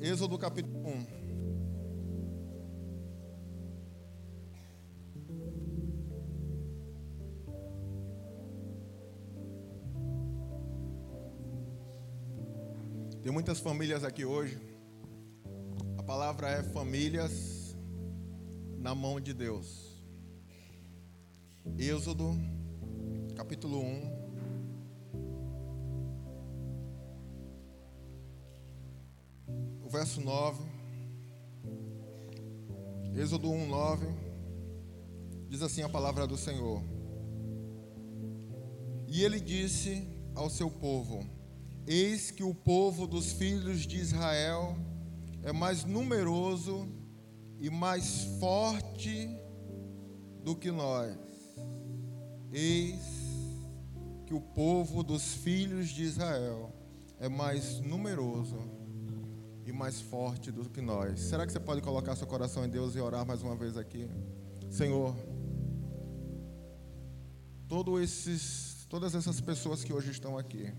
Êxodo capítulo 1. Tem muitas famílias aqui hoje. A palavra é famílias na mão de Deus. Êxodo capítulo 1. O verso 9. Êxodo 1, 9. Diz assim a palavra do Senhor. E ele disse ao seu povo: Eis que o povo dos filhos de Israel é mais numeroso e mais forte do que nós. Eis que o povo dos filhos de Israel é mais numeroso e mais forte do que nós. Será que você pode colocar seu coração em Deus e orar mais uma vez aqui? Senhor, todos esses, todas essas pessoas que hoje estão aqui,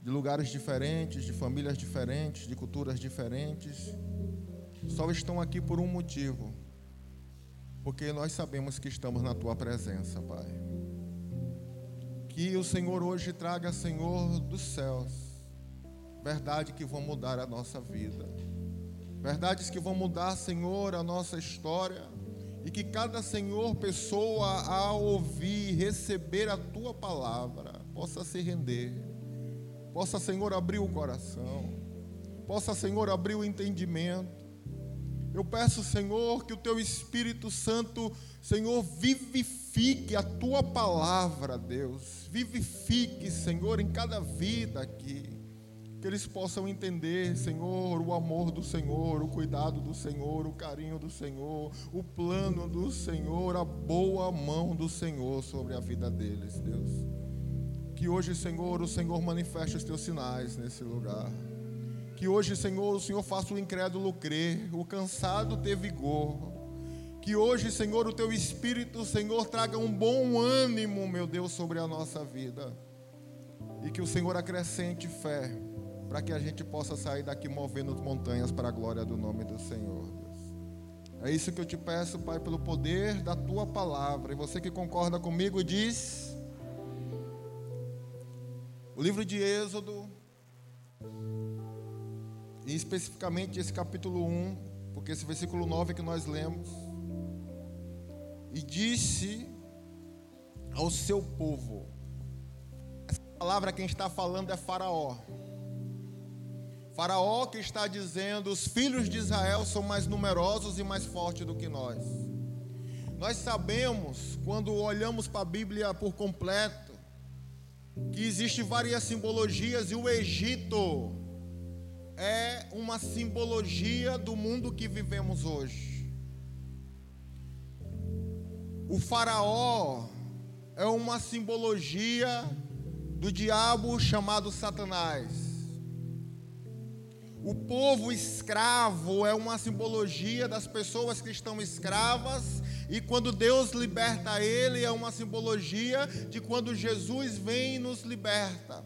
de lugares diferentes, de famílias diferentes, de culturas diferentes, só estão aqui por um motivo, porque nós sabemos que estamos na tua presença, Pai. Que o Senhor hoje traga, Senhor, dos céus, verdade que vão mudar a nossa vida. Verdades que vão mudar, Senhor, a nossa história. E que cada Senhor, pessoa, ao ouvir, receber a tua palavra, possa se render. Possa, Senhor, abrir o coração. Possa, Senhor, abrir o entendimento. Eu peço, Senhor, que o teu Espírito Santo, Senhor, vivifique a tua palavra, Deus. Vivifique, Senhor, em cada vida aqui que eles possam entender, Senhor, o amor do Senhor, o cuidado do Senhor, o carinho do Senhor, o plano do Senhor, a boa mão do Senhor sobre a vida deles, Deus. Que hoje, Senhor, o Senhor manifeste os teus sinais nesse lugar. Que hoje, Senhor, o Senhor faça o incrédulo crer, o cansado ter vigor. Que hoje, Senhor, o teu Espírito, Senhor, traga um bom ânimo, meu Deus, sobre a nossa vida. E que o Senhor acrescente fé para que a gente possa sair daqui movendo montanhas para a glória do nome do Senhor, Deus. É isso que eu te peço, Pai, pelo poder da tua palavra. E você que concorda comigo diz: O livro de Êxodo, e especificamente esse capítulo 1, porque esse versículo 9 que nós lemos, e disse ao seu povo, essa palavra quem está falando é Faraó. Faraó que está dizendo: os filhos de Israel são mais numerosos e mais fortes do que nós. Nós sabemos, quando olhamos para a Bíblia por completo, que existe várias simbologias e o Egito é uma simbologia do mundo que vivemos hoje. O Faraó é uma simbologia do diabo chamado Satanás. O povo escravo é uma simbologia das pessoas que estão escravas, e quando Deus liberta ele, é uma simbologia de quando Jesus vem e nos liberta,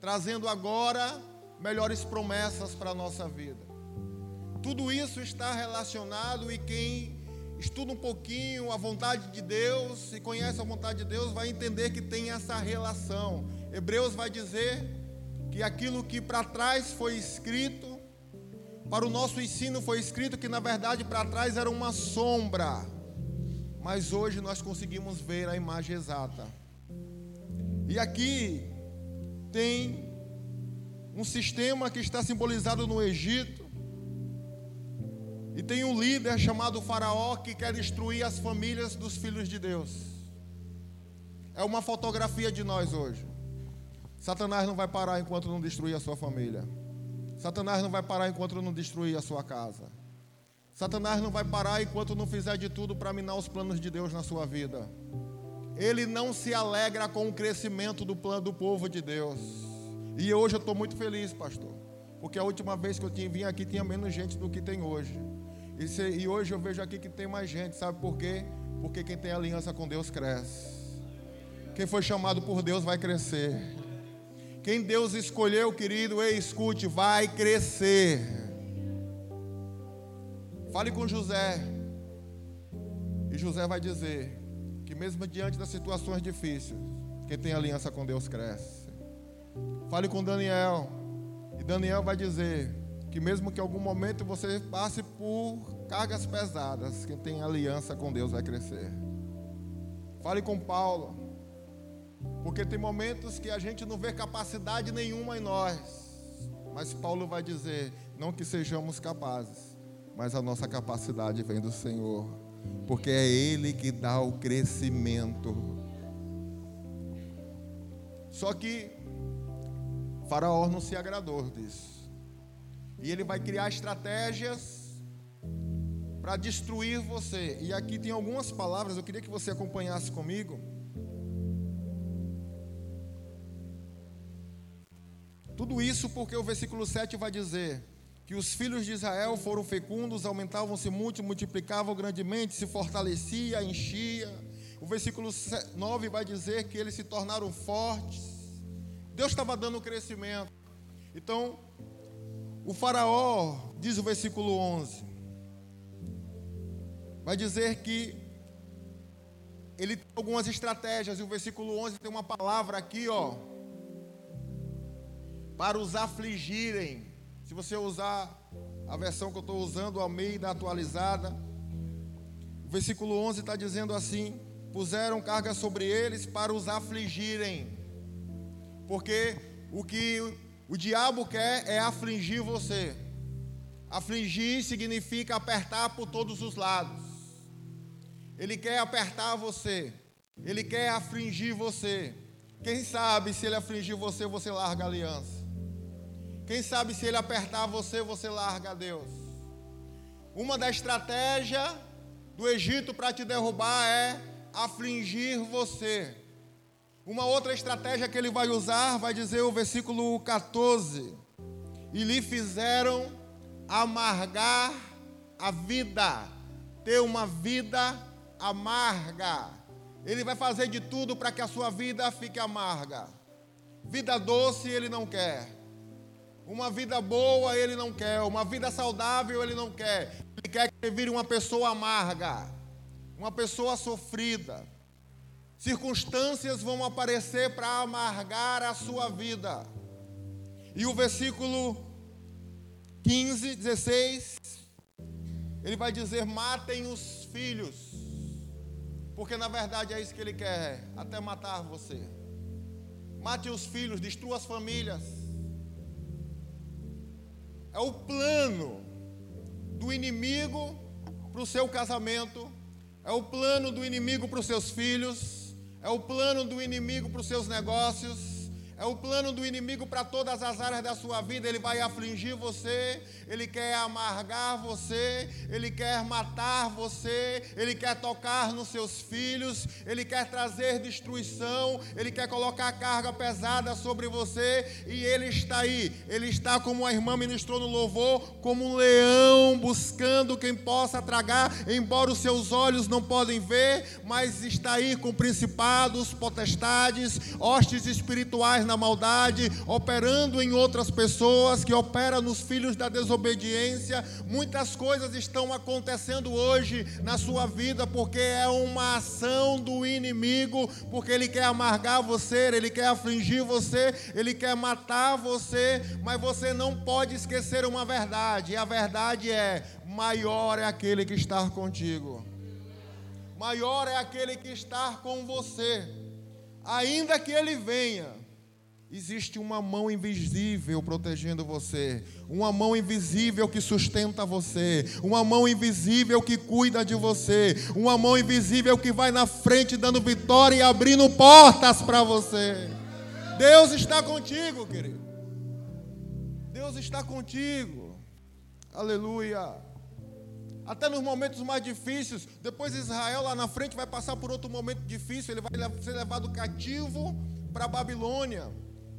trazendo agora melhores promessas para a nossa vida. Tudo isso está relacionado e quem estuda um pouquinho a vontade de Deus e conhece a vontade de Deus vai entender que tem essa relação. Hebreus vai dizer que aquilo que para trás foi escrito, para o nosso ensino foi escrito que na verdade para trás era uma sombra, mas hoje nós conseguimos ver a imagem exata. E aqui tem um sistema que está simbolizado no Egito, e tem um líder chamado Faraó que quer destruir as famílias dos filhos de Deus. É uma fotografia de nós hoje. Satanás não vai parar enquanto não destruir a sua família. Satanás não vai parar enquanto não destruir a sua casa. Satanás não vai parar enquanto não fizer de tudo para minar os planos de Deus na sua vida. Ele não se alegra com o crescimento do plano do povo de Deus. E hoje eu estou muito feliz, pastor. Porque a última vez que eu vim aqui tinha menos gente do que tem hoje. E, se, e hoje eu vejo aqui que tem mais gente. Sabe por quê? Porque quem tem aliança com Deus cresce. Quem foi chamado por Deus vai crescer. Quem Deus escolheu, querido, ei, escute, vai crescer. Fale com José. E José vai dizer que mesmo diante das situações difíceis, quem tem aliança com Deus cresce. Fale com Daniel. E Daniel vai dizer que mesmo que em algum momento você passe por cargas pesadas, quem tem aliança com Deus vai crescer. Fale com Paulo. Porque tem momentos que a gente não vê capacidade nenhuma em nós. Mas Paulo vai dizer: não que sejamos capazes, mas a nossa capacidade vem do Senhor. Porque é Ele que dá o crescimento. Só que Faraó não se agradou disso. E ele vai criar estratégias para destruir você. E aqui tem algumas palavras, eu queria que você acompanhasse comigo. Tudo isso porque o versículo 7 vai dizer que os filhos de Israel foram fecundos, aumentavam-se muito, multiplicavam grandemente, se fortalecia, enchia. O versículo 9 vai dizer que eles se tornaram fortes. Deus estava dando crescimento. Então, o faraó, diz o versículo 11, vai dizer que ele tem algumas estratégias, e o versículo 11 tem uma palavra aqui, ó, para os afligirem. Se você usar a versão que eu estou usando, a Meida atualizada, o versículo 11 está dizendo assim: puseram carga sobre eles para os afligirem, porque o que o diabo quer é afligir você. Afligir significa apertar por todos os lados. Ele quer apertar você. Ele quer afligir você. Quem sabe se ele afligir você, você larga a aliança. Quem sabe se ele apertar você, você larga Deus. Uma da estratégias do Egito para te derrubar é afligir você. Uma outra estratégia que ele vai usar, vai dizer o versículo 14: E lhe fizeram amargar a vida, ter uma vida amarga. Ele vai fazer de tudo para que a sua vida fique amarga. Vida doce ele não quer. Uma vida boa ele não quer, uma vida saudável ele não quer. Ele quer que você vire uma pessoa amarga, uma pessoa sofrida. Circunstâncias vão aparecer para amargar a sua vida. E o versículo 15, 16, ele vai dizer: matem os filhos, porque na verdade é isso que ele quer, até matar você. Mate os filhos, destrua as famílias é o plano do inimigo para o seu casamento, é o plano do inimigo para os seus filhos, é o plano do inimigo para os seus negócios, é o plano do inimigo para todas as áreas da sua vida. Ele vai afligir você, ele quer amargar você, ele quer matar você, ele quer tocar nos seus filhos, ele quer trazer destruição, ele quer colocar carga pesada sobre você e ele está aí. Ele está como a irmã ministrou no louvor, como um leão buscando quem possa tragar, embora os seus olhos não podem ver, mas está aí com principados, potestades, hostes espirituais na maldade, operando em outras pessoas, que opera nos filhos da desobediência. Muitas coisas estão acontecendo hoje na sua vida porque é uma ação do inimigo, porque ele quer amargar você, ele quer afligir você, ele quer matar você, mas você não pode esquecer uma verdade, e a verdade é: maior é aquele que está contigo. Maior é aquele que está com você. Ainda que ele venha, Existe uma mão invisível protegendo você, uma mão invisível que sustenta você, uma mão invisível que cuida de você, uma mão invisível que vai na frente dando vitória e abrindo portas para você. Deus está contigo, querido. Deus está contigo. Aleluia. Até nos momentos mais difíceis, depois Israel lá na frente vai passar por outro momento difícil, ele vai ser levado cativo para a Babilônia.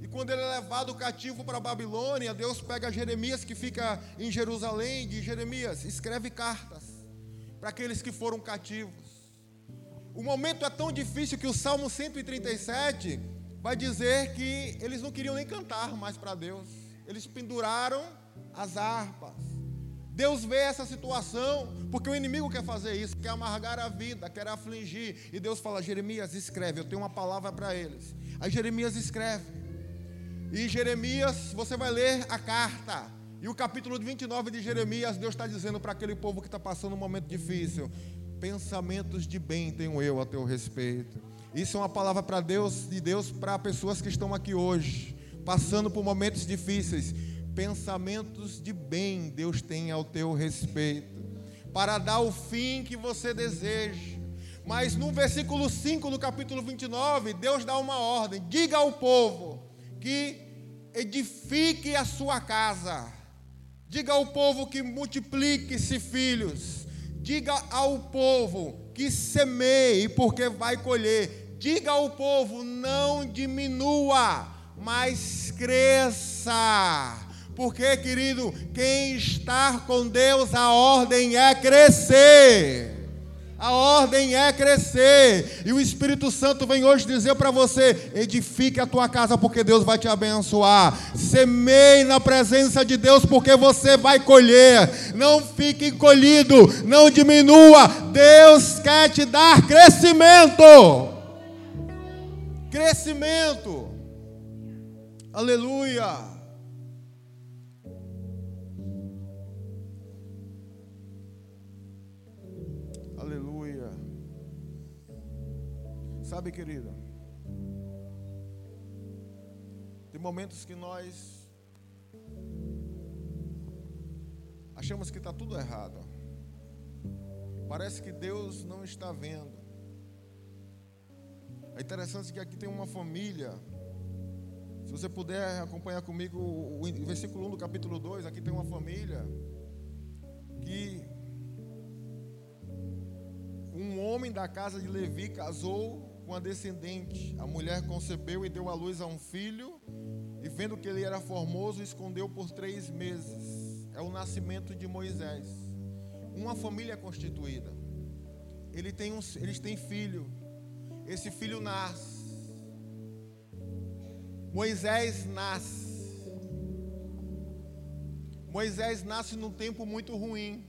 E quando ele é levado cativo para a Babilônia, Deus pega Jeremias que fica em Jerusalém, de Jeremias, escreve cartas para aqueles que foram cativos. O momento é tão difícil que o Salmo 137 vai dizer que eles não queriam nem cantar mais para Deus. Eles penduraram as harpas. Deus vê essa situação, porque o inimigo quer fazer isso, quer amargar a vida, quer afligir. E Deus fala: Jeremias, escreve, eu tenho uma palavra para eles. Aí Jeremias escreve. E Jeremias, você vai ler a carta. E o capítulo 29 de Jeremias, Deus está dizendo para aquele povo que está passando um momento difícil: Pensamentos de bem tenho eu a teu respeito. Isso é uma palavra para Deus, de Deus para pessoas que estão aqui hoje, passando por momentos difíceis pensamentos de bem Deus tem ao teu respeito, para dar o fim que você deseja. Mas no versículo 5 do capítulo 29, Deus dá uma ordem: diga ao povo que edifique a sua casa, diga ao povo que multiplique-se filhos, diga ao povo que semeie, porque vai colher, diga ao povo: não diminua, mas cresça. Porque, querido, quem está com Deus, a ordem é crescer. A ordem é crescer. E o Espírito Santo vem hoje dizer para você: edifique a tua casa, porque Deus vai te abençoar. Semeie na presença de Deus, porque você vai colher. Não fique encolhido, não diminua. Deus quer te dar crescimento. Crescimento. Aleluia. Sabe, querido, tem momentos que nós achamos que está tudo errado. Parece que Deus não está vendo. É interessante que aqui tem uma família. Se você puder acompanhar comigo o versículo 1 do capítulo 2, aqui tem uma família que um homem da casa de Levi casou com a descendente. A mulher concebeu e deu à luz a um filho, e vendo que ele era formoso, escondeu por três meses. É o nascimento de Moisés. Uma família constituída. Ele tem um, eles têm filho. Esse filho nasce. Moisés nasce. Moisés nasce num tempo muito ruim.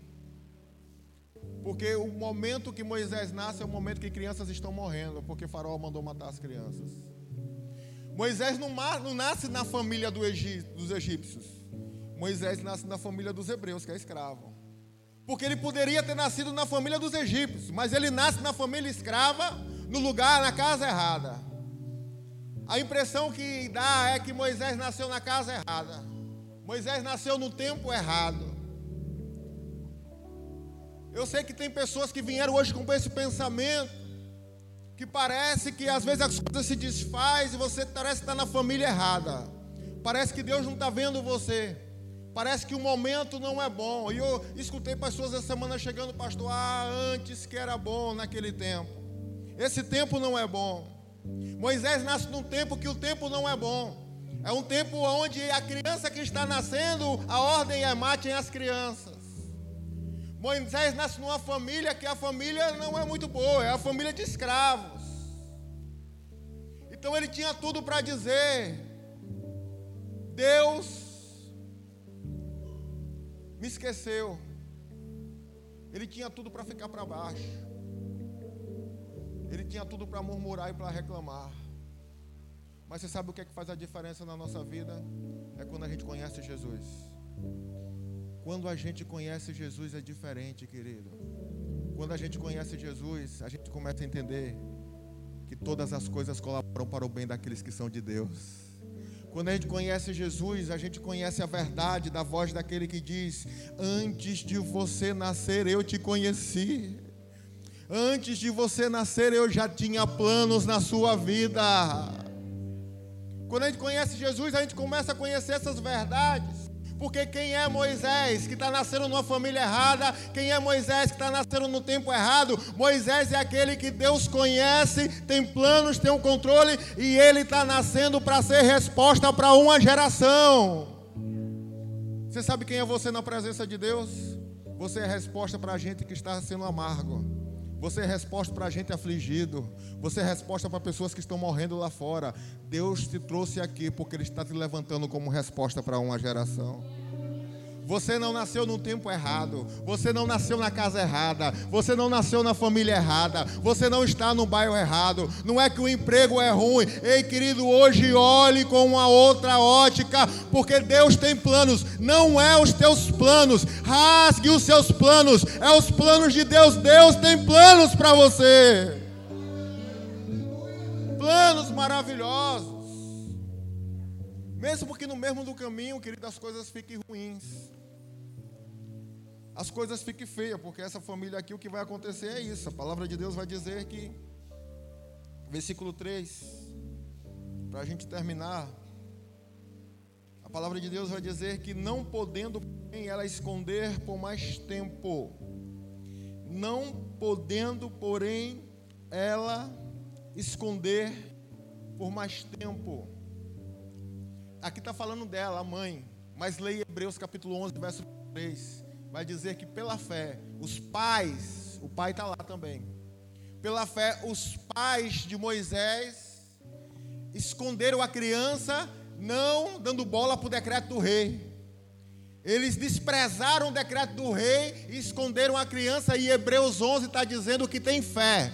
Porque o momento que Moisés nasce é o momento que crianças estão morrendo, porque Faraó mandou matar as crianças. Moisés não, não nasce na família do dos egípcios. Moisés nasce na família dos hebreus, que é escravo. Porque ele poderia ter nascido na família dos egípcios, mas ele nasce na família escrava, no lugar, na casa errada. A impressão que dá é que Moisés nasceu na casa errada. Moisés nasceu no tempo errado. Eu sei que tem pessoas que vieram hoje com esse pensamento, que parece que às vezes as coisas se desfaz e você parece estar na família errada. Parece que Deus não está vendo você. Parece que o momento não é bom. E eu escutei pessoas essa semana chegando, pastor, ah, antes que era bom naquele tempo. Esse tempo não é bom. Moisés nasce num tempo que o tempo não é bom. É um tempo onde a criança que está nascendo, a ordem é matem as crianças. Moisés nasce numa família que a família não é muito boa, é a família de escravos. Então ele tinha tudo para dizer: Deus me esqueceu. Ele tinha tudo para ficar para baixo. Ele tinha tudo para murmurar e para reclamar. Mas você sabe o que é que faz a diferença na nossa vida? É quando a gente conhece Jesus. Quando a gente conhece Jesus é diferente, querido. Quando a gente conhece Jesus, a gente começa a entender que todas as coisas colaboram para o bem daqueles que são de Deus. Quando a gente conhece Jesus, a gente conhece a verdade da voz daquele que diz: Antes de você nascer, eu te conheci. Antes de você nascer, eu já tinha planos na sua vida. Quando a gente conhece Jesus, a gente começa a conhecer essas verdades. Porque quem é Moisés que está nascendo numa família errada? Quem é Moisés que está nascendo no tempo errado? Moisés é aquele que Deus conhece, tem planos, tem um controle e ele está nascendo para ser resposta para uma geração. Você sabe quem é você na presença de Deus? Você é resposta para a gente que está sendo amargo. Você é resposta para gente afligido. Você é resposta para pessoas que estão morrendo lá fora. Deus te trouxe aqui porque Ele está te levantando como resposta para uma geração. Você não nasceu no tempo errado. Você não nasceu na casa errada. Você não nasceu na família errada. Você não está no bairro errado. Não é que o emprego é ruim. Ei, querido, hoje olhe com uma outra ótica, porque Deus tem planos. Não é os teus planos. Rasgue os seus planos. É os planos de Deus. Deus tem planos para você. Planos maravilhosos. Mesmo que no mesmo do caminho, querido, as coisas fiquem ruins as coisas fiquem feias, porque essa família aqui o que vai acontecer é isso. A palavra de Deus vai dizer que, versículo 3, para a gente terminar, a palavra de Deus vai dizer que não podendo porém ela esconder por mais tempo, não podendo porém ela esconder por mais tempo. Aqui está falando dela, a mãe, mas leia Hebreus capítulo 11, verso 3 vai dizer que pela fé, os pais, o pai está lá também, pela fé, os pais de Moisés esconderam a criança, não dando bola para o decreto do rei. Eles desprezaram o decreto do rei e esconderam a criança, e Hebreus 11 está dizendo que tem fé.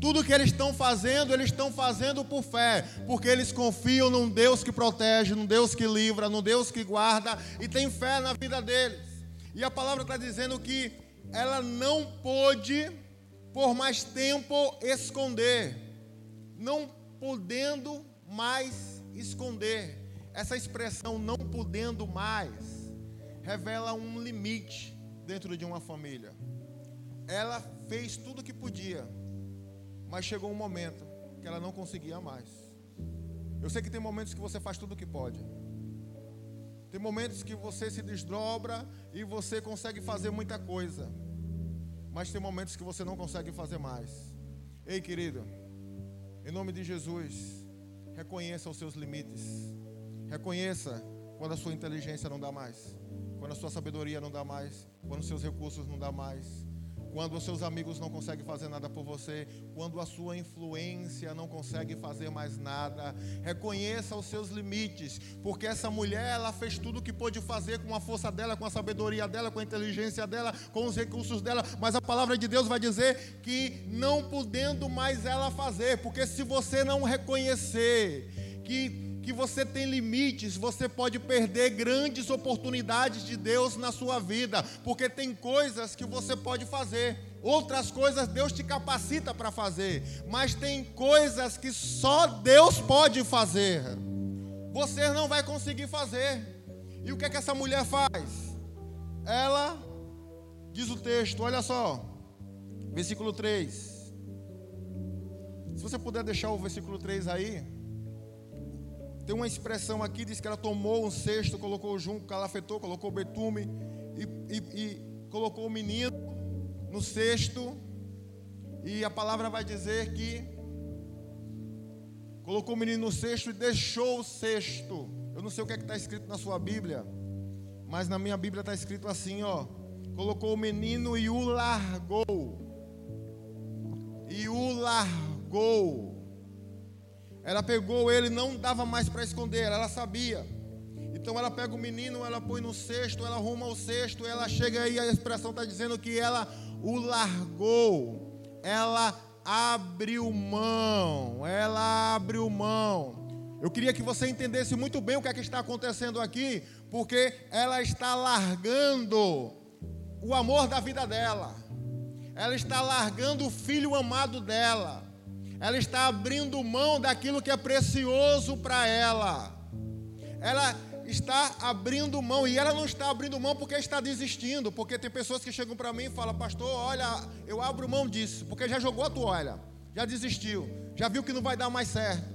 Tudo que eles estão fazendo, eles estão fazendo por fé, porque eles confiam num Deus que protege, num Deus que livra, num Deus que guarda, e tem fé na vida deles. E a palavra está dizendo que ela não pôde por mais tempo esconder, não podendo mais esconder. Essa expressão não podendo mais revela um limite dentro de uma família. Ela fez tudo o que podia, mas chegou um momento que ela não conseguia mais. Eu sei que tem momentos que você faz tudo o que pode. Tem momentos que você se desdobra e você consegue fazer muita coisa. Mas tem momentos que você não consegue fazer mais. Ei, querido, em nome de Jesus, reconheça os seus limites. Reconheça quando a sua inteligência não dá mais, quando a sua sabedoria não dá mais, quando os seus recursos não dá mais quando os seus amigos não conseguem fazer nada por você, quando a sua influência não consegue fazer mais nada, reconheça os seus limites, porque essa mulher ela fez tudo o que pôde fazer com a força dela, com a sabedoria dela, com a inteligência dela, com os recursos dela, mas a palavra de Deus vai dizer que não podendo mais ela fazer, porque se você não reconhecer que que você tem limites, você pode perder grandes oportunidades de Deus na sua vida, porque tem coisas que você pode fazer, outras coisas Deus te capacita para fazer, mas tem coisas que só Deus pode fazer. Você não vai conseguir fazer. E o que é que essa mulher faz? Ela diz o texto, olha só, versículo 3. Se você puder deixar o versículo 3 aí, tem uma expressão aqui, diz que ela tomou um cesto, colocou junco, calafetou, colocou betume e, e, e colocou o menino no cesto. E a palavra vai dizer que colocou o menino no cesto e deixou o cesto. Eu não sei o que é está escrito na sua Bíblia, mas na minha Bíblia está escrito assim, ó. Colocou o menino e o largou. E o largou. Ela pegou ele, não dava mais para esconder, ela sabia. Então ela pega o menino, ela põe no cesto, ela arruma o cesto, ela chega aí, a expressão está dizendo que ela o largou, ela abriu mão, ela abriu mão. Eu queria que você entendesse muito bem o que, é que está acontecendo aqui, porque ela está largando o amor da vida dela, ela está largando o filho amado dela ela está abrindo mão daquilo que é precioso para ela. Ela está abrindo mão e ela não está abrindo mão porque está desistindo, porque tem pessoas que chegam para mim e falam: "Pastor, olha, eu abro mão disso, porque já jogou a toalha, já desistiu, já viu que não vai dar mais certo.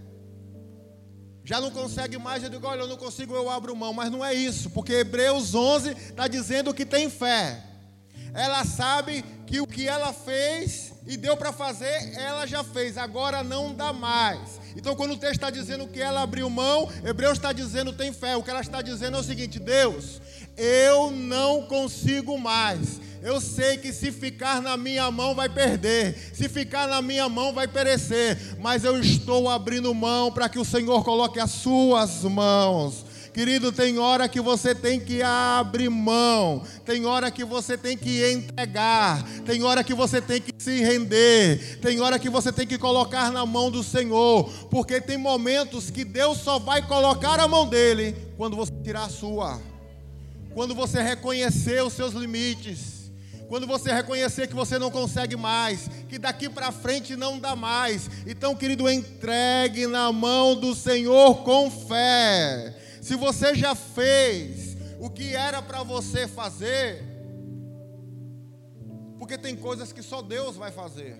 Já não consegue mais, eu digo, olha, eu não consigo, eu abro mão, mas não é isso, porque Hebreus 11 está dizendo que tem fé. Ela sabe que o que ela fez e deu para fazer, ela já fez, agora não dá mais. Então, quando o texto está dizendo que ela abriu mão, Hebreus está dizendo tem fé. O que ela está dizendo é o seguinte: Deus, eu não consigo mais. Eu sei que se ficar na minha mão vai perder, se ficar na minha mão vai perecer, mas eu estou abrindo mão para que o Senhor coloque as suas mãos. Querido, tem hora que você tem que abrir mão, tem hora que você tem que entregar, tem hora que você tem que se render, tem hora que você tem que colocar na mão do Senhor, porque tem momentos que Deus só vai colocar a mão dele quando você tirar a sua, quando você reconhecer os seus limites, quando você reconhecer que você não consegue mais, que daqui para frente não dá mais. Então, querido, entregue na mão do Senhor com fé. Se você já fez o que era para você fazer, porque tem coisas que só Deus vai fazer.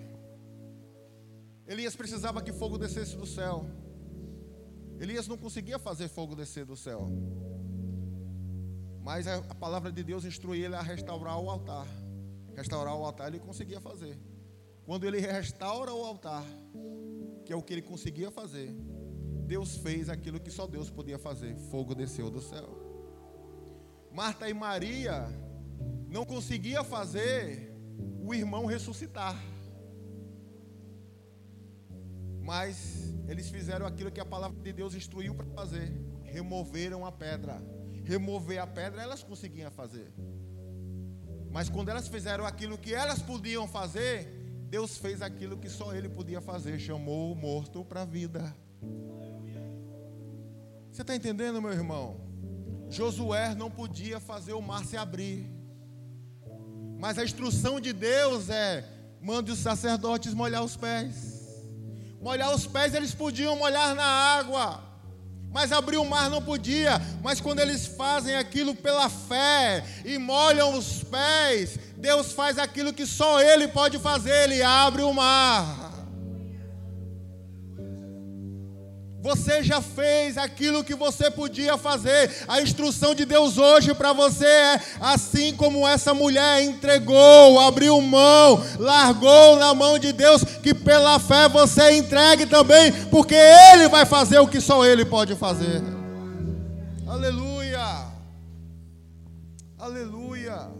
Elias precisava que fogo descesse do céu. Elias não conseguia fazer fogo descer do céu. Mas a, palavra de Deus instrui ele a restaurar o altar. Restaurar o altar ele conseguia fazer. Quando ele restaura o altar, que é o que ele conseguia fazer, Deus fez aquilo que só Deus podia fazer: fogo desceu do céu. Marta e Maria não conseguia fazer o irmão ressuscitar. Mas eles fizeram aquilo que a palavra de Deus instruiu para fazer: removeram a pedra. Remover a pedra elas conseguiam fazer. Mas quando elas fizeram aquilo que elas podiam fazer, Deus fez aquilo que só Ele podia fazer: chamou o morto para a vida. Você está entendendo, meu irmão? Josué não podia fazer o mar se abrir. Mas a instrução de Deus é: mande os sacerdotes molhar os pés. Molhar os pés eles podiam molhar na água. Mas abrir o mar não podia. Mas quando eles fazem aquilo pela fé e molham os pés, Deus faz aquilo que só Ele pode fazer: Ele abre o mar. Você já fez aquilo que você podia fazer. A instrução de Deus hoje para você é: assim como essa mulher entregou, abriu mão, largou na mão de Deus, que pela fé você entregue também, porque Ele vai fazer o que só Ele pode fazer. Aleluia! Aleluia!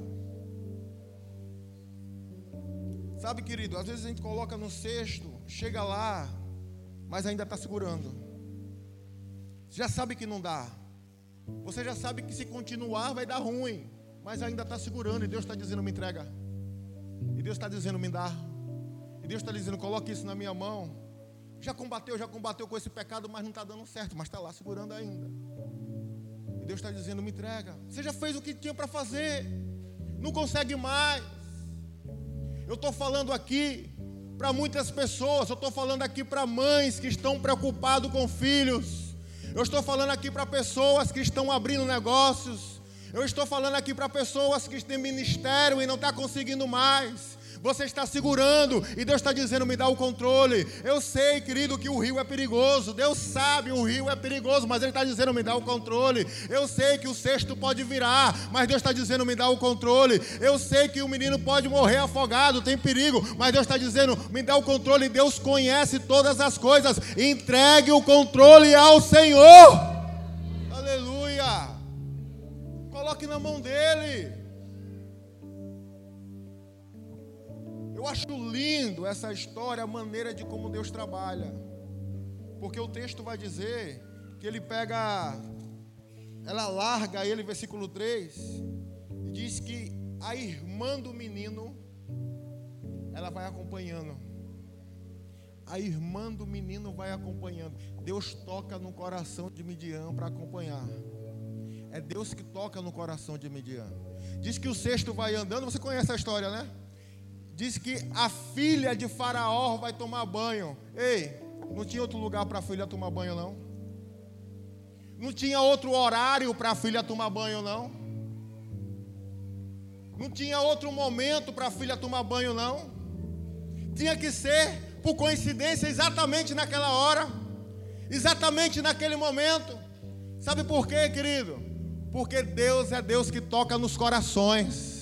Sabe, querido, às vezes a gente coloca no cesto, chega lá, mas ainda está segurando. Você já sabe que não dá. Você já sabe que se continuar vai dar ruim. Mas ainda está segurando e Deus está dizendo: me entrega. E Deus está dizendo: me dá. E Deus está dizendo: coloque isso na minha mão. Já combateu, já combateu com esse pecado, mas não está dando certo, mas está lá segurando ainda. E Deus está dizendo: me entrega. Você já fez o que tinha para fazer, não consegue mais. Eu estou falando aqui para muitas pessoas, eu estou falando aqui para mães que estão preocupadas com filhos eu estou falando aqui para pessoas que estão abrindo negócios. Eu estou falando aqui para pessoas que têm ministério e não estão tá conseguindo mais. Você está segurando e Deus está dizendo: me dá o controle. Eu sei, querido, que o rio é perigoso. Deus sabe, o rio é perigoso, mas Ele está dizendo: me dá o controle. Eu sei que o cesto pode virar, mas Deus está dizendo: me dá o controle. Eu sei que o menino pode morrer afogado, tem perigo, mas Deus está dizendo: me dá o controle. Deus conhece todas as coisas. Entregue o controle ao Senhor. Aleluia. Coloque na mão dele. Acho lindo essa história, a maneira de como Deus trabalha. Porque o texto vai dizer que ele pega, ela larga ele, versículo 3, e diz que a irmã do menino, ela vai acompanhando. A irmã do menino vai acompanhando. Deus toca no coração de Midian para acompanhar. É Deus que toca no coração de Midian. Diz que o sexto vai andando, você conhece a história, né? Diz que a filha de Faraó vai tomar banho. Ei, não tinha outro lugar para a filha tomar banho, não? Não tinha outro horário para a filha tomar banho, não? Não tinha outro momento para a filha tomar banho, não? Tinha que ser, por coincidência, exatamente naquela hora, exatamente naquele momento. Sabe por quê, querido? Porque Deus é Deus que toca nos corações.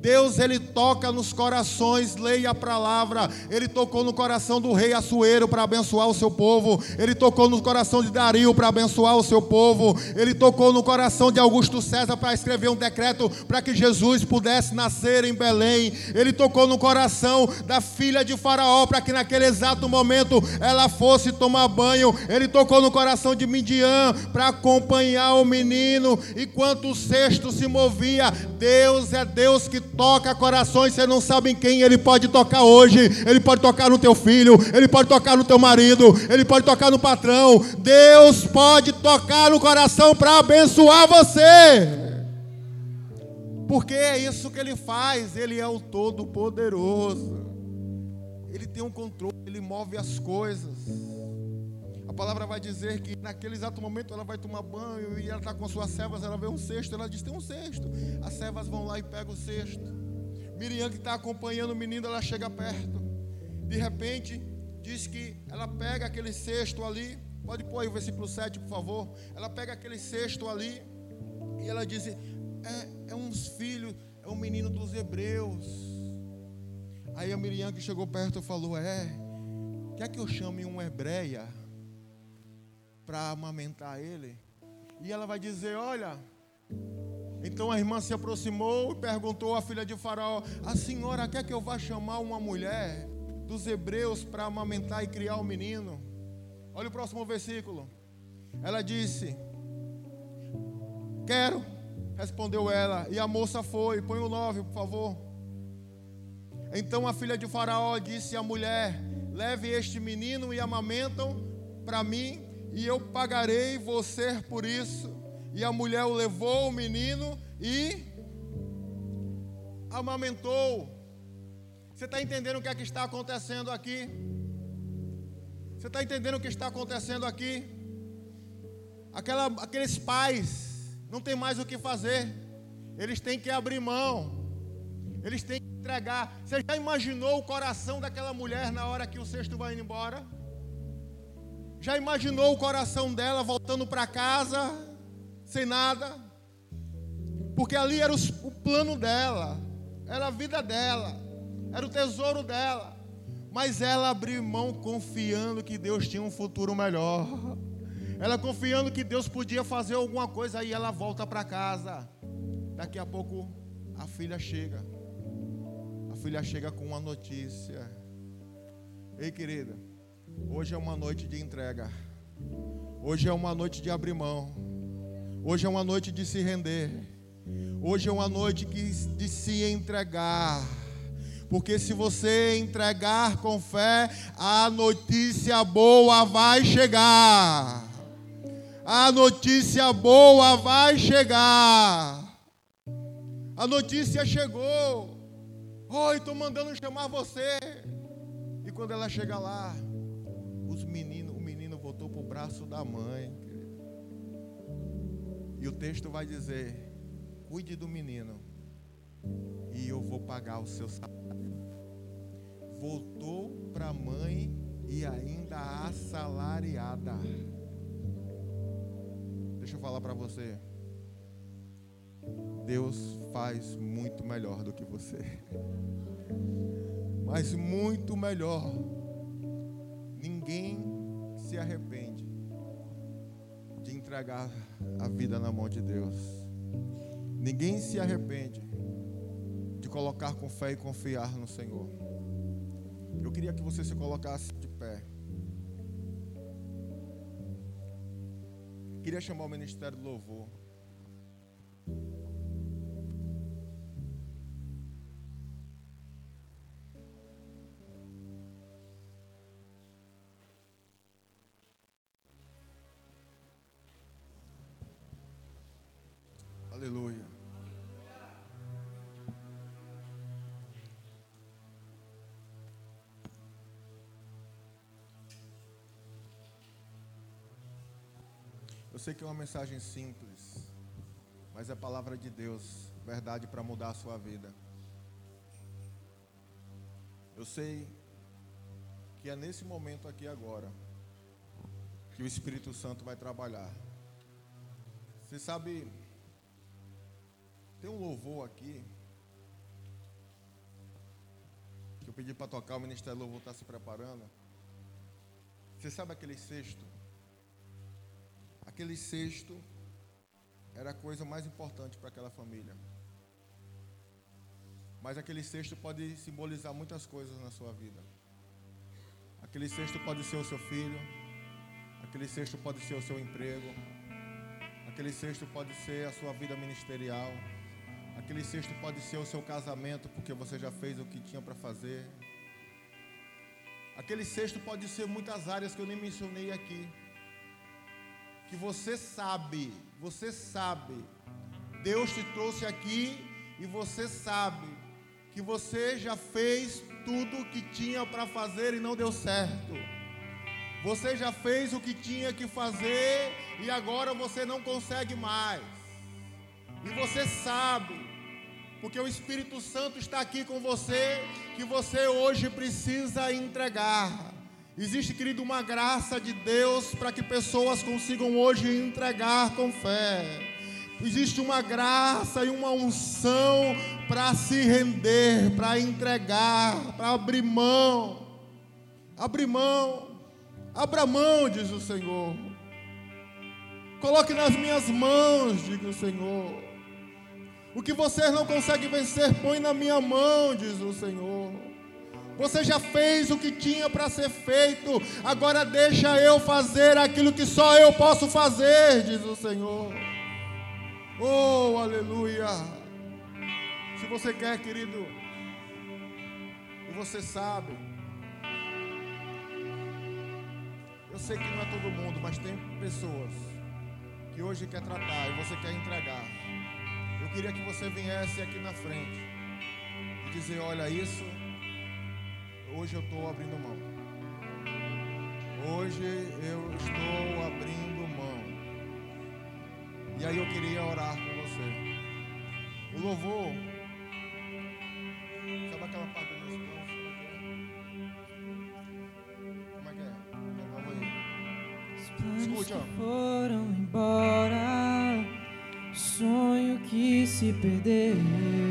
Deus ele toca nos corações, leia a palavra. Ele tocou no coração do rei Assuero para abençoar o seu povo. Ele tocou no coração de Dario para abençoar o seu povo. Ele tocou no coração de Augusto César para escrever um decreto para que Jesus pudesse nascer em Belém. Ele tocou no coração da filha de Faraó para que naquele exato momento ela fosse tomar banho. Ele tocou no coração de Midian para acompanhar o menino enquanto o cesto se movia. Deus é Deus que toca corações, você não sabe em quem ele pode tocar hoje. Ele pode tocar no teu filho, ele pode tocar no teu marido, ele pode tocar no patrão. Deus pode tocar no coração para abençoar você. Porque é isso que ele faz, ele é o todo-poderoso. Ele tem um controle, ele move as coisas. Palavra vai dizer que naquele exato momento ela vai tomar banho e ela está com suas servas, ela vê um cesto, ela diz: tem um cesto. As servas vão lá e pegam o cesto. Miriam que está acompanhando o menino, ela chega perto. De repente, diz que ela pega aquele cesto ali. Pode pôr aí o versículo 7, por favor. Ela pega aquele cesto ali e ela diz: é, é uns filhos, é um menino dos hebreus. Aí a Miriam que chegou perto falou: É, quer que eu chame uma hebreia? Para amamentar ele. E ela vai dizer: Olha. Então a irmã se aproximou e perguntou à filha de Faraó: A senhora quer que eu vá chamar uma mulher dos hebreus para amamentar e criar o menino? Olha o próximo versículo. Ela disse: Quero, respondeu ela. E a moça foi. Põe o 9, por favor. Então a filha de Faraó disse à mulher: Leve este menino e amamentam para mim e eu pagarei você por isso. E a mulher o levou o menino e amamentou. Você está entendendo o que é que está acontecendo aqui? Você está entendendo o que está acontecendo aqui? Aquela, aqueles pais não tem mais o que fazer. Eles têm que abrir mão. Eles têm que entregar. Você já imaginou o coração daquela mulher na hora que o cesto vai indo embora? Já imaginou o coração dela voltando para casa sem nada? Porque ali era o plano dela, era a vida dela, era o tesouro dela. Mas ela abriu mão confiando que Deus tinha um futuro melhor. Ela confiando que Deus podia fazer alguma coisa, aí ela volta para casa. Daqui a pouco a filha chega. A filha chega com uma notícia. Ei, querida, Hoje é uma noite de entrega. Hoje é uma noite de abrir mão. Hoje é uma noite de se render. Hoje é uma noite de se entregar. Porque se você entregar com fé, a notícia boa vai chegar. A notícia boa vai chegar. A notícia chegou. Oi, estou mandando chamar você. E quando ela chega lá, os meninos, o menino voltou para o braço da mãe. E o texto vai dizer: cuide do menino, e eu vou pagar o seu salário. Voltou para a mãe e ainda assalariada. Deixa eu falar para você. Deus faz muito melhor do que você. Mas muito melhor Ninguém se arrepende de entregar a vida na mão de Deus. Ninguém se arrepende de colocar com fé e confiar no Senhor. Eu queria que você se colocasse de pé. Queria chamar o ministério do louvor. Sei que é uma mensagem simples, mas é palavra de Deus, verdade para mudar a sua vida. Eu sei que é nesse momento aqui agora que o Espírito Santo vai trabalhar. Você sabe, tem um louvor aqui pedir para tocar, o Ministério Louvor está se preparando. Você sabe aquele cesto? Aquele cesto era a coisa mais importante para aquela família. Mas aquele cesto pode simbolizar muitas coisas na sua vida. Aquele cesto pode ser o seu filho, aquele cesto pode ser o seu emprego, aquele cesto pode ser a sua vida ministerial, aquele cesto pode ser o seu casamento, porque você já fez o que tinha para fazer. Aquele cesto pode ser muitas áreas que eu nem mencionei aqui. Que você sabe, você sabe, Deus te trouxe aqui e você sabe que você já fez tudo o que tinha para fazer e não deu certo. Você já fez o que tinha que fazer e agora você não consegue mais. E você sabe, porque o Espírito Santo está aqui com você, que você hoje precisa entregar. Existe, querido, uma graça de Deus para que pessoas consigam hoje entregar com fé. Existe uma graça e uma unção para se render, para entregar, para abrir mão. Abrir mão. Abra mão, diz o Senhor. Coloque nas minhas mãos, diz o Senhor. O que vocês não conseguem vencer, põe na minha mão, diz o Senhor. Você já fez o que tinha para ser feito, agora deixa eu fazer aquilo que só eu posso fazer, diz o Senhor. Oh, aleluia. Se você quer, querido, e você sabe, eu sei que não é todo mundo, mas tem pessoas que hoje quer tratar e você quer entregar. Eu queria que você viesse aqui na frente e dizer: Olha, isso, hoje eu estou abrindo mão. Hoje eu estou abrindo mão. E aí eu queria orar com você. O louvor. Sabe aquela parte dos meus planos? Como é que é? Vamos aí. Os planos Escute, ó. que foram embora, sonho que se perdeu.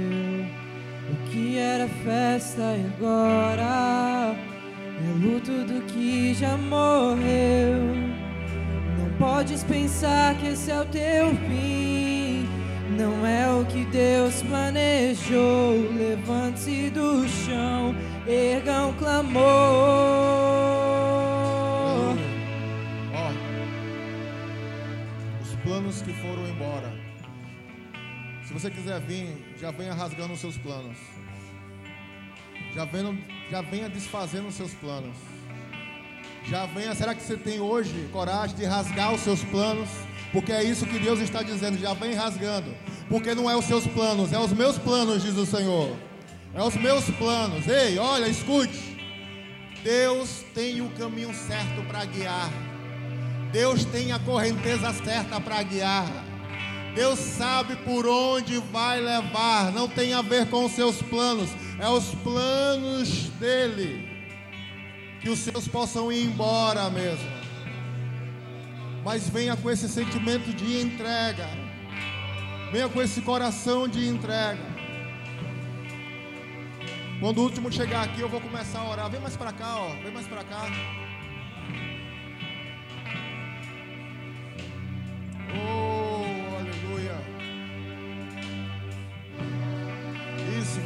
Que era festa e agora é luto do que já morreu. Não podes pensar que esse é o teu fim. Não é o que Deus planejou. Levante-se do chão, erga um clamor. Ó, os planos que foram embora. Se você quiser vir, já venha rasgando os seus planos. Já venha, já venha desfazendo os seus planos. Já venha, será que você tem hoje coragem de rasgar os seus planos? Porque é isso que Deus está dizendo, já vem rasgando. Porque não é os seus planos, é os meus planos, diz o Senhor. É os meus planos. Ei, olha, escute. Deus tem o caminho certo para guiar. Deus tem a correnteza certa para guiar. Deus sabe por onde vai levar. Não tem a ver com os seus planos, é os planos dele. Que os seus possam ir embora mesmo. Mas venha com esse sentimento de entrega. Venha com esse coração de entrega. Quando o último chegar aqui, eu vou começar a orar. Vem mais para cá, ó. Vem mais para cá. Oh,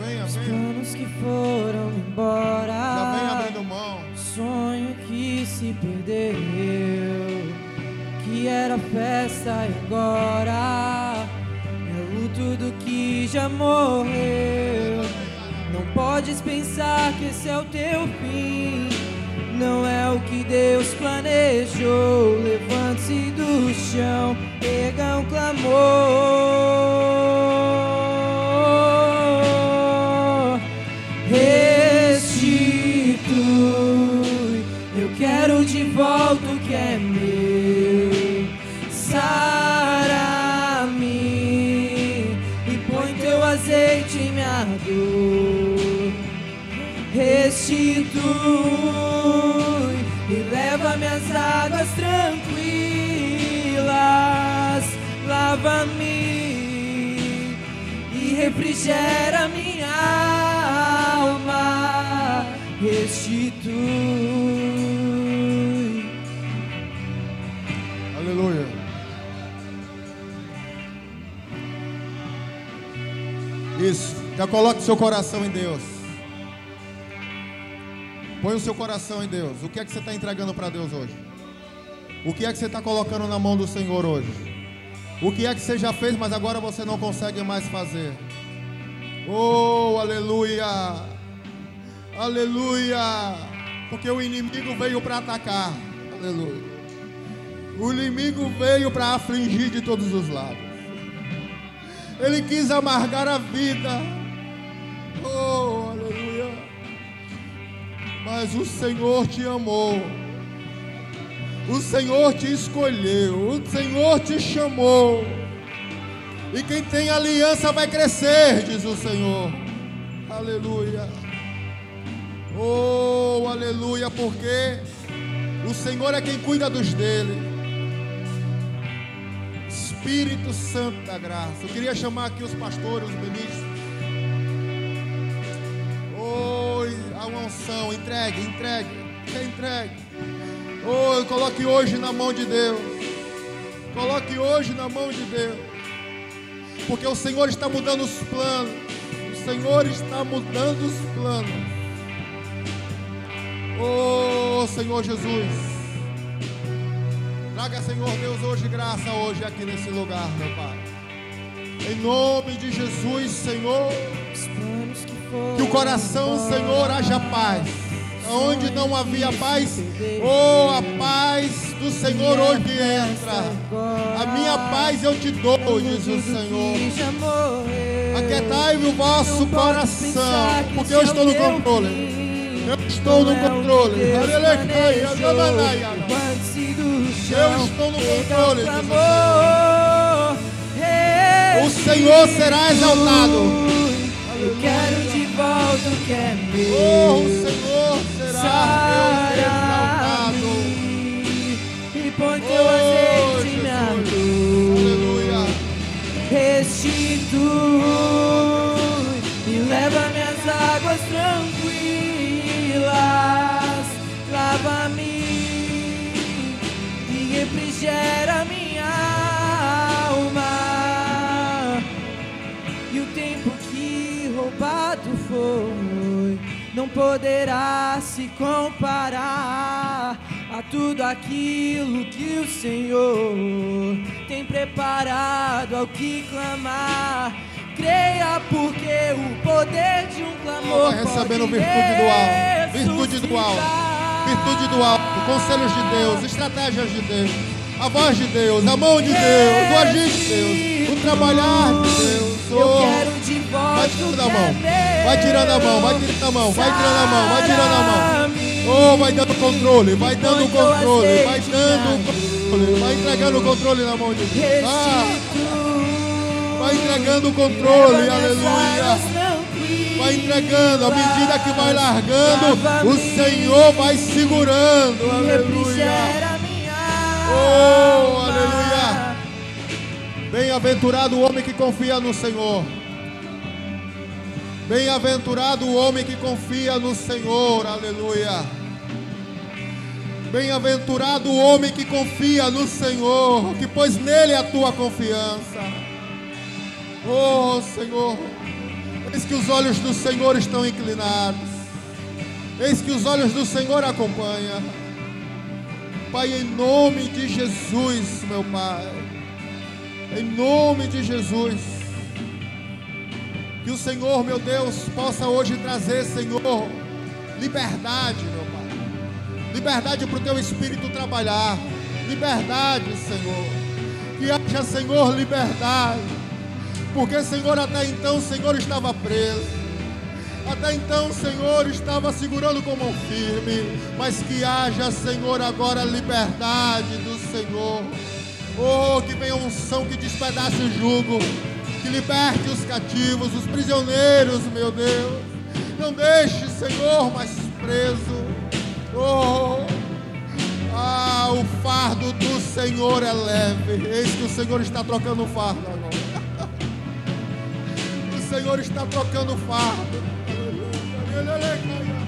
Venha, Os planos que foram embora. Já vem abrindo mão. Sonho que se perdeu, que era festa e agora é luto do que já morreu. Não podes pensar que esse é o teu fim, não é o que Deus planejou. Levante-se do chão, pega um clamor. Restitui e leva minhas águas tranquilas. Lava-me e refrigera minha alma. restitui. Aleluia. Isso. Já coloque seu coração em Deus. Põe o seu coração em Deus. O que é que você está entregando para Deus hoje? O que é que você está colocando na mão do Senhor hoje? O que é que você já fez, mas agora você não consegue mais fazer? Oh, aleluia! Aleluia! Porque o inimigo veio para atacar. Aleluia. O inimigo veio para afligir de todos os lados. Ele quis amargar a vida. Oh. Mas o Senhor te amou. O Senhor te escolheu. O Senhor te chamou. E quem tem aliança vai crescer, diz o Senhor. Aleluia. Oh, aleluia, porque o Senhor é quem cuida dos dele. Espírito Santo da graça. Eu queria chamar aqui os pastores, os ministros. Unção, entregue, entregue, entregue. Oh, coloque hoje na mão de Deus. Coloque hoje na mão de Deus. Porque o Senhor está mudando os planos. O Senhor está mudando os planos. Oh, Senhor Jesus. Traga, Senhor Deus, hoje graça hoje aqui nesse lugar, meu Pai. Em nome de Jesus, Senhor. Que o coração, Senhor, haja paz. Onde não havia paz, oh, a paz do Senhor hoje entra. A minha paz eu te dou, diz o Senhor. Aquietai o vosso coração, porque eu estou no controle. Eu estou no controle. Eu estou no controle. O Senhor será exaltado. Eu quero de volta o que é meu. Oh, o Senhor será exaltado. Não poderá se comparar a tudo aquilo que o Senhor tem preparado ao que clamar. Creia porque o poder de um clamor Vai recebendo pode virtude do alto. Virtude do alto. Virtude do alto. Conselhos de Deus. Estratégias de Deus. A voz de Deus. A mão de Deus. O agir de Deus. O trabalhar de Deus. Eu Oh. quero de volta Vai o tirando a mão. é. Vai tirando a mão. Vai tirando a mão. Vai tirando a mão. Vai tirando a mão. Oh, vai dando controle. Vai dando controle. Vai dando controle. Vai entregando o controle na mão de Deus. Ah, vai entregando o controle. Aleluia. Vai entregando, à medida que vai largando, o Senhor vai segurando. Aleluia. Oh, aleluia. Bem-aventurado o homem que confia no Senhor. Bem-aventurado o homem que confia no Senhor. Aleluia. Bem-aventurado o homem que confia no Senhor, que pôs nele a tua confiança. Oh, Senhor. Eis que os olhos do Senhor estão inclinados. Eis que os olhos do Senhor acompanham. Pai, em nome de Jesus, meu Pai. Em nome de Jesus. Que o Senhor, meu Deus, possa hoje trazer, Senhor, liberdade, meu Pai. Liberdade para o teu espírito trabalhar. Liberdade, Senhor. Que haja, Senhor, liberdade. Porque, Senhor, até então o Senhor estava preso. Até então o Senhor estava segurando com mão firme. Mas que haja, Senhor, agora liberdade do Senhor. Oh, que venha unção que despedace o jugo. Que liberte os cativos, os prisioneiros, meu Deus. Não deixe, Senhor, mais preso. Oh, ah, o fardo do Senhor é leve. Eis que o Senhor está trocando o fardo agora. O Senhor está trocando o fardo. Aleluia.